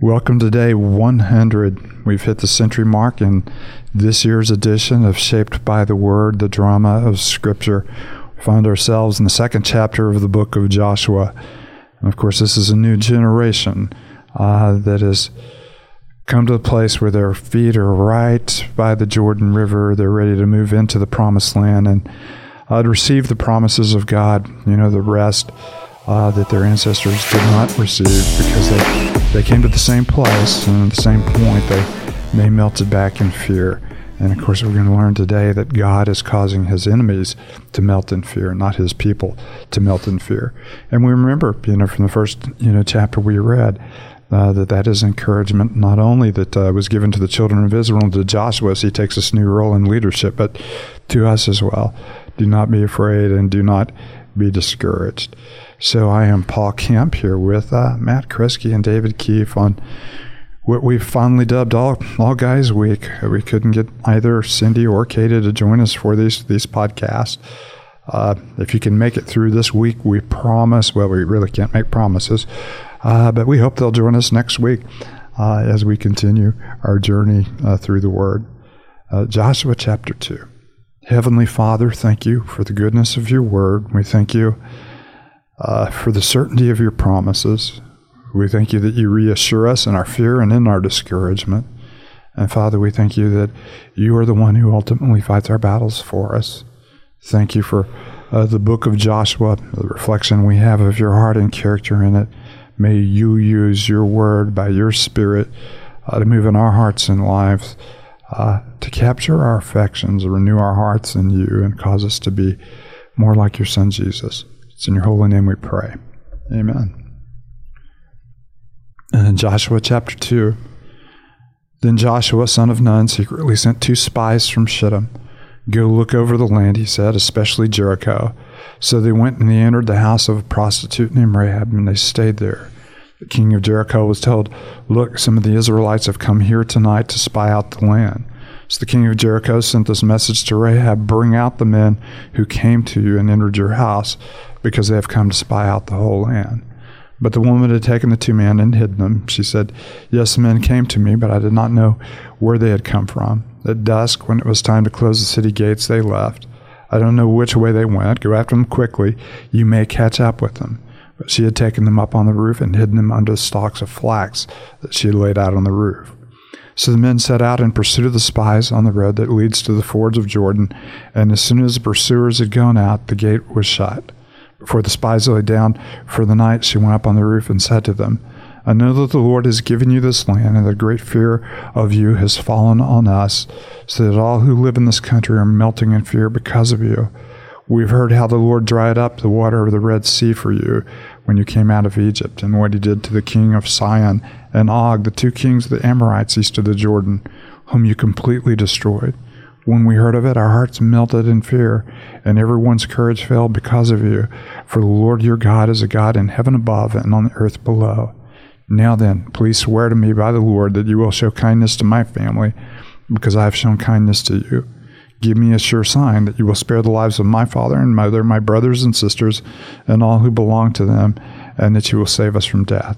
Welcome to day 100. We've hit the century mark in this year's edition of Shaped by the Word, the drama of Scripture. We find ourselves in the second chapter of the book of Joshua. And of course, this is a new generation uh, that has come to a place where their feet are right by the Jordan River. They're ready to move into the promised land and uh, to receive the promises of God, you know, the rest uh, that their ancestors did not receive because they they came to the same place, and at the same point, they, they melted back in fear. And of course, we're going to learn today that God is causing his enemies to melt in fear, not his people to melt in fear. And we remember, you know, from the first, you know, chapter we read, uh, that that is encouragement not only that uh, was given to the children of Israel and to Joshua as he takes this new role in leadership, but to us as well. Do not be afraid and do not be discouraged. So I am Paul Kemp here with uh, Matt Kresge and David Keefe on what we've finally dubbed all, all Guys Week. We couldn't get either Cindy or Kata to join us for these these podcasts. Uh, if you can make it through this week, we promise. Well, we really can't make promises, uh, but we hope they'll join us next week uh, as we continue our journey uh, through the Word. Uh, Joshua chapter two. Heavenly Father, thank you for the goodness of your Word. We thank you uh, for the certainty of your promises. We thank you that you reassure us in our fear and in our discouragement. And Father, we thank you that you are the one who ultimately fights our battles for us. Thank you for uh, the book of Joshua, the reflection we have of your heart and character in it. May you use your word by your spirit uh, to move in our hearts and lives, uh, to capture our affections, renew our hearts in you, and cause us to be more like your son Jesus. It's in your holy name we pray. Amen. And in Joshua chapter 2, then Joshua, son of Nun, secretly sent two spies from Shittim. Go look over the land, he said, especially Jericho. So they went and they entered the house of a prostitute named Rahab, and they stayed there. The king of Jericho was told, Look, some of the Israelites have come here tonight to spy out the land. So the king of Jericho sent this message to Rahab Bring out the men who came to you and entered your house, because they have come to spy out the whole land. But the woman had taken the two men and hidden them. She said, Yes, the men came to me, but I did not know where they had come from. At dusk, when it was time to close the city gates, they left. I don't know which way they went. Go after them quickly. You may catch up with them. But she had taken them up on the roof and hidden them under the stalks of flax that she had laid out on the roof. So the men set out in pursuit of the spies on the road that leads to the fords of Jordan, and as soon as the pursuers had gone out, the gate was shut. Before the spies lay down for the night, she went up on the roof and said to them, I know that the Lord has given you this land, and the great fear of you has fallen on us, so that all who live in this country are melting in fear because of you. We've heard how the Lord dried up the water of the Red Sea for you when you came out of Egypt, and what he did to the king of Sihon and Og, the two kings of the Amorites east of the Jordan, whom you completely destroyed. When we heard of it, our hearts melted in fear, and everyone's courage fell because of you. For the Lord your God is a God in heaven above and on the earth below. Now then, please swear to me by the Lord that you will show kindness to my family, because I have shown kindness to you. Give me a sure sign that you will spare the lives of my father and mother, my brothers and sisters, and all who belong to them, and that you will save us from death.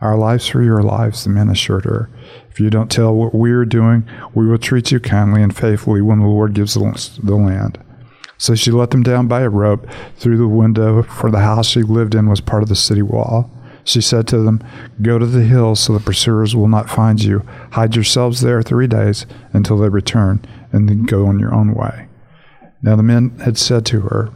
Our lives for your lives, the men assured her. If you don't tell what we are doing, we will treat you kindly and faithfully when the Lord gives the land. So she let them down by a rope through the window, for the house she lived in was part of the city wall. She said to them, Go to the hills so the pursuers will not find you. Hide yourselves there three days until they return, and then go on your own way. Now the men had said to her,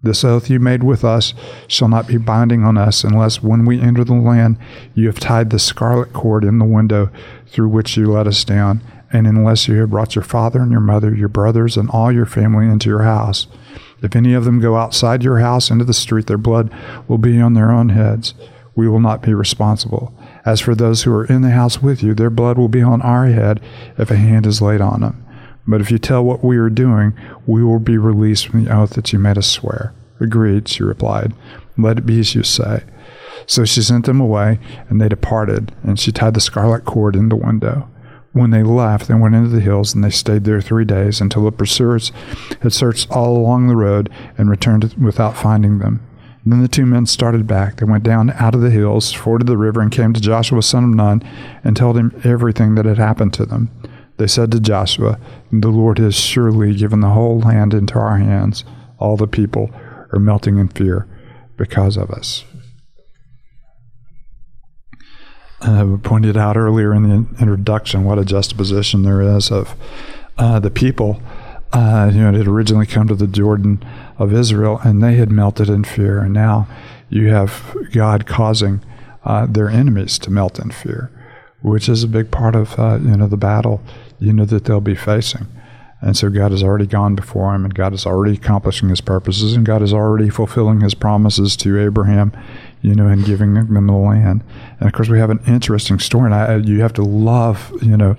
this oath you made with us shall not be binding on us unless when we enter the land you have tied the scarlet cord in the window through which you let us down, and unless you have brought your father and your mother, your brothers, and all your family into your house. If any of them go outside your house into the street, their blood will be on their own heads. We will not be responsible. As for those who are in the house with you, their blood will be on our head if a hand is laid on them. But if you tell what we are doing, we will be released from the oath that you made us swear. Agreed, she replied. Let it be as you say. So she sent them away, and they departed, and she tied the scarlet cord in the window. When they left, they went into the hills, and they stayed there three days until the pursuers had searched all along the road and returned without finding them. Then the two men started back. They went down out of the hills, forded the river, and came to Joshua son of Nun, and told him everything that had happened to them. They said to Joshua, The Lord has surely given the whole land into our hands. All the people are melting in fear because of us. Uh, pointed out earlier in the introduction what a juxtaposition there is of uh, the people. Uh, you know, had originally come to the Jordan of Israel, and they had melted in fear, and now you have God causing uh, their enemies to melt in fear, which is a big part of uh, you know the battle you know that they'll be facing. And so God has already gone before him, and God is already accomplishing his purposes, and God is already fulfilling his promises to Abraham, you know, and giving them the land. And of course, we have an interesting story, and I, you have to love, you know,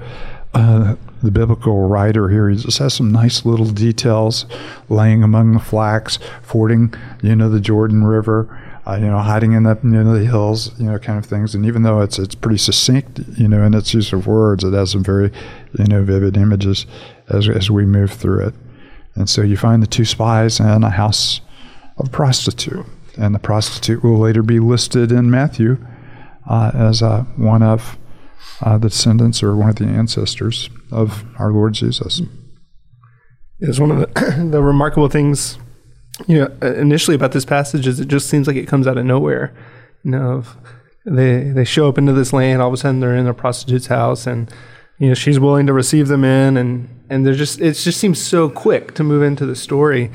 uh, the biblical writer here. He just has some nice little details, laying among the flax, fording, you know, the Jordan River. Uh, you know, hiding in the you know the hills, you know, kind of things. And even though it's it's pretty succinct, you know, in its use of words, it has some very, you know, vivid images as, as we move through it. And so you find the two spies in a house of prostitute. And the prostitute will later be listed in Matthew uh, as uh, one of uh, the descendants or one of the ancestors of our Lord Jesus. It's one of the, the remarkable things, you know, uh, initially about this passage is it just seems like it comes out of nowhere. You know, they they show up into this land, all of a sudden they're in a prostitute's house, and you know she's willing to receive them in and and they're just it just seems so quick to move into the story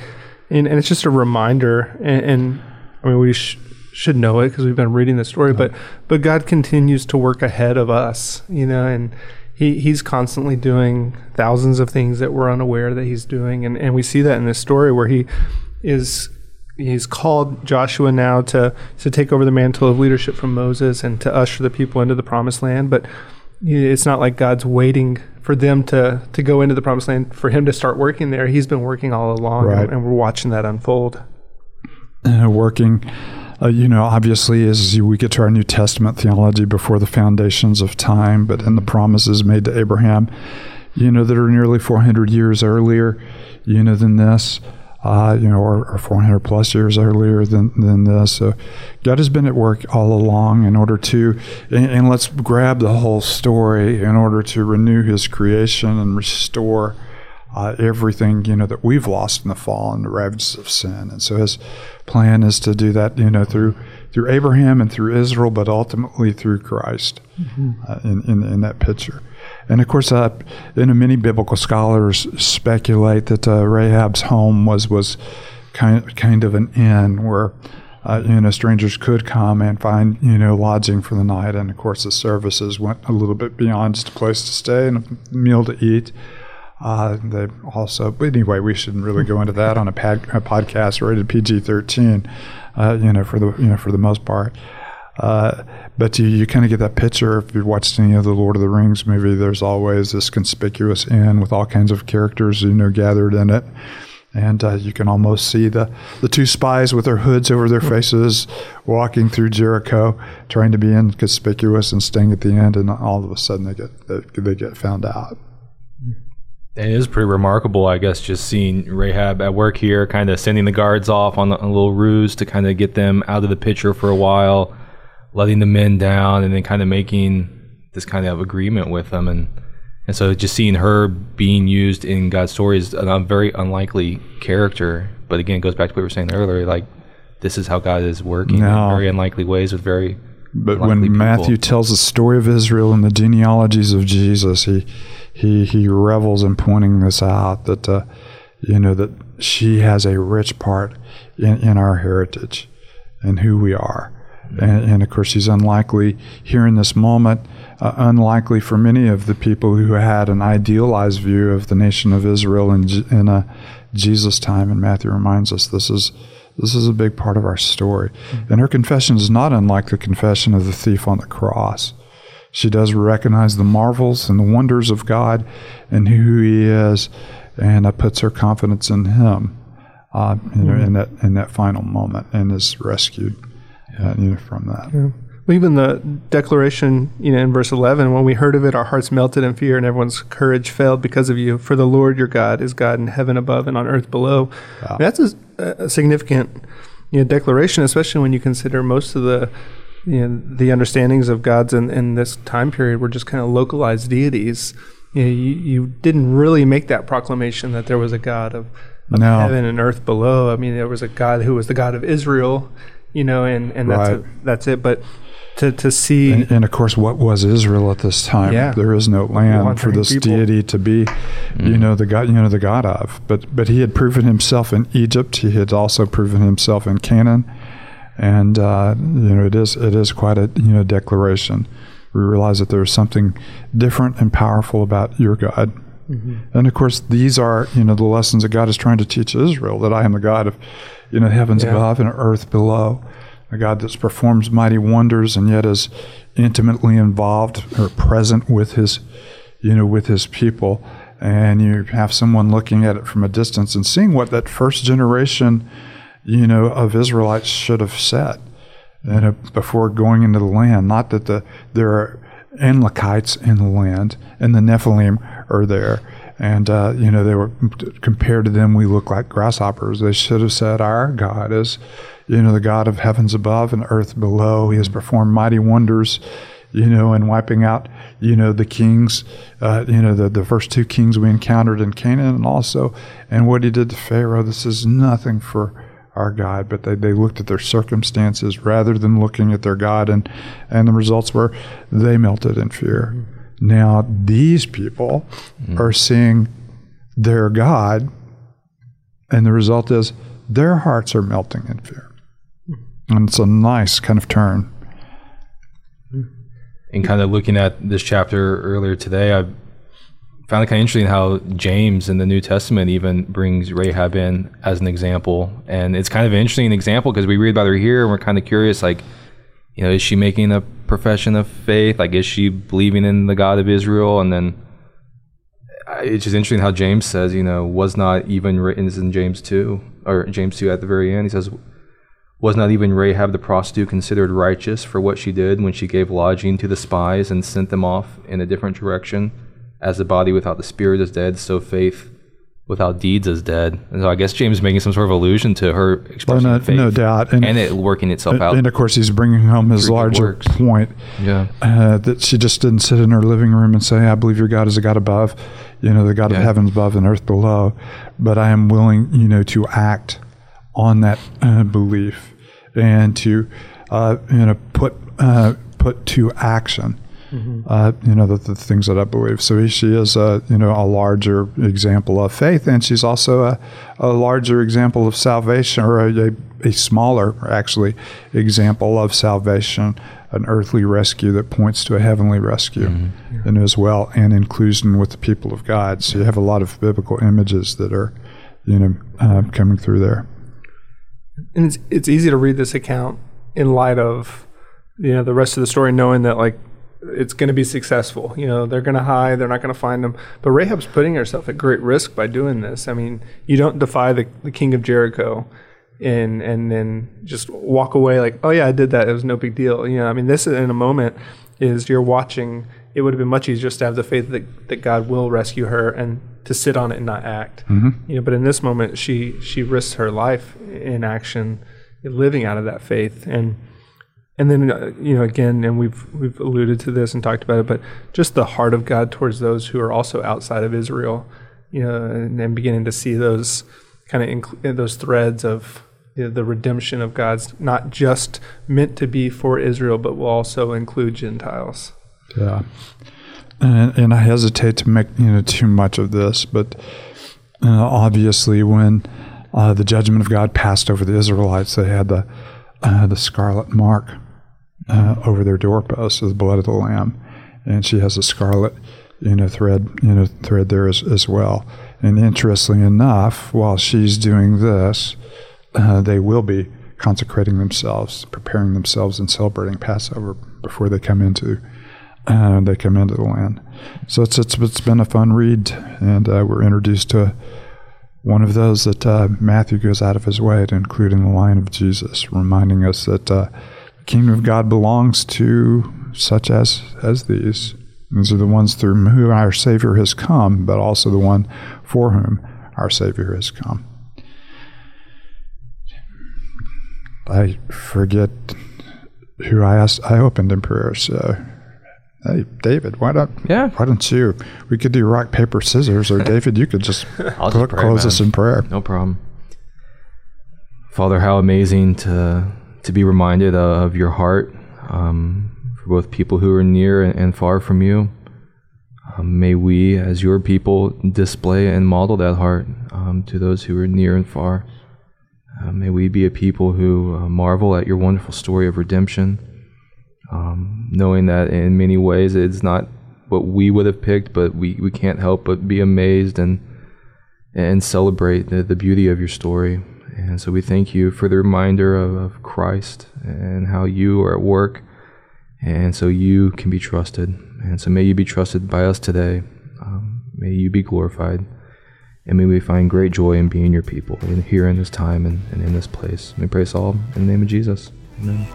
and, and it's just a reminder and, and i mean we sh- should know it because we've been reading the story but but god continues to work ahead of us you know and he he's constantly doing thousands of things that we're unaware that he's doing and and we see that in this story where he is he's called Joshua now to to take over the mantle of leadership from Moses and to usher the people into the promised land but it's not like God's waiting for them to to go into the promised land for him to start working there. He's been working all along, right. and, and, we're watching that unfold. Uh, working, uh, you know, obviously as we get to our New Testament theology before the foundations of time, but in the promises made to Abraham, you know, that are nearly 400 years earlier, you know, than this uh, you know, or, or 400 plus years earlier than, than this. So God has been at work all along in order to, and, and let's grab the whole story in order to renew his creation and restore uh, everything, you know, that we've lost in the fall and the ravages of sin. And so his plan is to do that, you know, through through Abraham and through Israel, but ultimately through Christ mm-hmm. uh, in, in, in that picture. And of course, uh, know, many biblical scholars speculate that uh, Rahab's home was was kind kind of an inn where uh, you know strangers could come and find you know lodging for the night. And of course, the services went a little bit beyond just a place to stay and a meal to eat. Uh, they also, but anyway, we shouldn't really go into that on a, pad, a podcast rated PG thirteen. Uh, you know, for the you know for the most part. Uh, but you, you kind of get that picture if you've watched any of the Lord of the Rings movie. There's always this conspicuous inn with all kinds of characters you know gathered in it, and uh, you can almost see the the two spies with their hoods over their faces walking through Jericho, trying to be inconspicuous and staying at the end, and all of a sudden they get they, they get found out. It is pretty remarkable, I guess, just seeing Rahab at work here, kind of sending the guards off on a little ruse to kind of get them out of the picture for a while letting the men down and then kind of making this kind of agreement with them and and so just seeing her being used in God's story is a very unlikely character. But again, it goes back to what we were saying earlier. Like this is how God is working no. in very unlikely ways with very. But when people. Matthew tells the story of Israel and the genealogies of Jesus, he he he revels in pointing this out that uh, you know that she has a rich part in, in our heritage and who we are and, and, of course, he's unlikely here in this moment, uh, unlikely for many of the people who had an idealized view of the nation of Israel in, in a Jesus time. And Matthew reminds us this is this is a big part of our story. Mm-hmm. And her confession is not unlike the confession of the thief on the cross. She does recognize the marvels and the wonders of God and who He is, and uh, puts her confidence in Him uh, in, mm-hmm. in, that in that final moment and is rescued yeah. know, from that. Yeah. Well, even the declaration, you know, in verse 11, when we heard of it, our hearts melted in fear and everyone's courage failed because of you. For the Lord your God is God in heaven above and on earth below. Wow. That's a, a, significant, you know, declaration, especially when you consider most of the you know, the understandings of gods in, in this time period were just kind of localized deities. You, know, you, you didn't really make that proclamation that there was a God of, of No. heaven and earth below. I mean, there was a God who was the God of Israel, you know, and, and that's, Right. it, that's it. But to, to see, And, and of course, what was Israel at this time? Yeah. There is no land for this people. deity to be, you know, the god, you know, the god of. But but he had proven himself in Egypt. He had also proven himself in Canaan, and uh, you know, it is it is quite a you know declaration. We realize that there is something different and powerful about your God. Mm-hmm. And of course, these are you know the lessons that God is trying to teach Israel. That I am the God of, you know, heavens Yeah. above and earth below, a God that performs mighty wonders and yet is intimately involved or present with his, you know, with his people. And you have someone looking at it from a distance and seeing what that first generation, you know, of Israelites should have said, you know, before going into the land. Not that the there are Amalekites in the land and the Nephilim are there. And, uh, you know, they were compared to them, we look like grasshoppers. They should have said, Our God is, you know, the God of heavens above and earth below. He has performed mighty wonders, you know, in wiping out, you know, the kings, uh, you know, the, the first two kings we encountered in Canaan and also, and what he did to Pharaoh. This is nothing for our God, but they, they looked at their circumstances rather than looking at their God, and, and the results were they melted in fear. Mm-hmm. Now, these people mm. are seeing their God, and the result is their hearts are melting in fear. Mm. And it's a nice kind of turn. Mm. and kind of looking at this chapter earlier today, I found it kind of interesting how James in the New Testament even brings Rahab in as an example, and it's kind of an interesting example because we read about her here and we're kind of curious, like, you know, is she making a profession of faith? Like, is she believing in the God of Israel? And then uh, it's just interesting how James says, you know, was not even written this is in James two or James two at the very end. He says, was not even Rahab the prostitute considered righteous for what she did when she gave lodging to the spies and sent them off in a different direction? As the body without the spirit is dead, so faith without deeds is dead. And so I guess James is making some sort of allusion to her Well, expression no, faith. no doubt. And, And it working itself out. and of course, he's bringing home his larger point yeah. uh, that she just didn't sit in her living room and say, I believe your God is a God above, you know, the God of Yeah. heavens above and earth below. But I am willing, you know, to act on that uh, belief and to, uh, you know, put, uh, put to action. Uh, you know the, the things that I believe. So he- she is a you know a larger example of faith, and she's also a, a larger example of salvation, or a, a, a smaller actually example of salvation, an earthly rescue that points to a heavenly rescue, and as well, and inclusion with the people of God. So you have a lot of biblical images that are you know uh, coming through there. and it's it's easy to read this account in light of you know the rest of the story, knowing that like it's going to be successful. You know they're going to hide, they're not going to find them. But Rahab's putting herself at great risk by doing this. I mean, you don't defy the, the king of Jericho. And and then just walk away like, oh yeah, I did that. It was no big deal. You know, I mean, this in a moment is you're watching. It would have been much easier just to have the faith that, that God will rescue her and to sit on it and not act. Mm-hmm. You know, but in this moment, she she risks her life in action, living out of that faith, and and then uh, you know again, and we've we've alluded to this and talked about it, but just the heart of God towards those who are also outside of Israel, you know, and, and beginning to see those kind of inc- those threads of you know, the redemption of God's not just meant to be for Israel, but will also include Gentiles. Yeah. And, and I hesitate to make you know too much of this, but uh, obviously, when uh, the judgment of God passed over the Israelites, they had the uh, the scarlet mark uh, over their doorposts of the blood of the lamb, and she has a scarlet you know thread you know thread there as, as well. And interestingly enough, while she's doing this, uh, they will be consecrating themselves, preparing themselves, and celebrating Passover before they come into uh, they come into the land. So it's it's, it's been a fun read, and uh, we're introduced to one of those that uh, Matthew goes out of his way to include in the line of Jesus, reminding us that uh, kingdom of God belongs to such as as these. These are the ones through whom our Savior has come, but also the one for whom our Savior has come. I forget who I asked. I opened in prayer. So, hey, David, why don't Yeah. why don't you? We could do rock paper scissors, or David, you could just, cl- just pray, close man. us in prayer. No problem. Father, how amazing to to be reminded of your heart um, for both people who are near and, far from you. Um, may we, as your people, display and model that heart um, to those who are near and far. Uh, may we be a people who uh, marvel at your wonderful story of redemption, um, knowing that in many ways it's not what we would have picked, but we, we can't help but be amazed and and celebrate the, the beauty of your story. And so we thank you for the reminder of, of Christ and how you are at work. And so you can be trusted. And so may you be trusted by us today. Um, may you be glorified. And may we find great joy in being your people in, here in this time and, and in this place. We pray this all in the name of Jesus. Amen.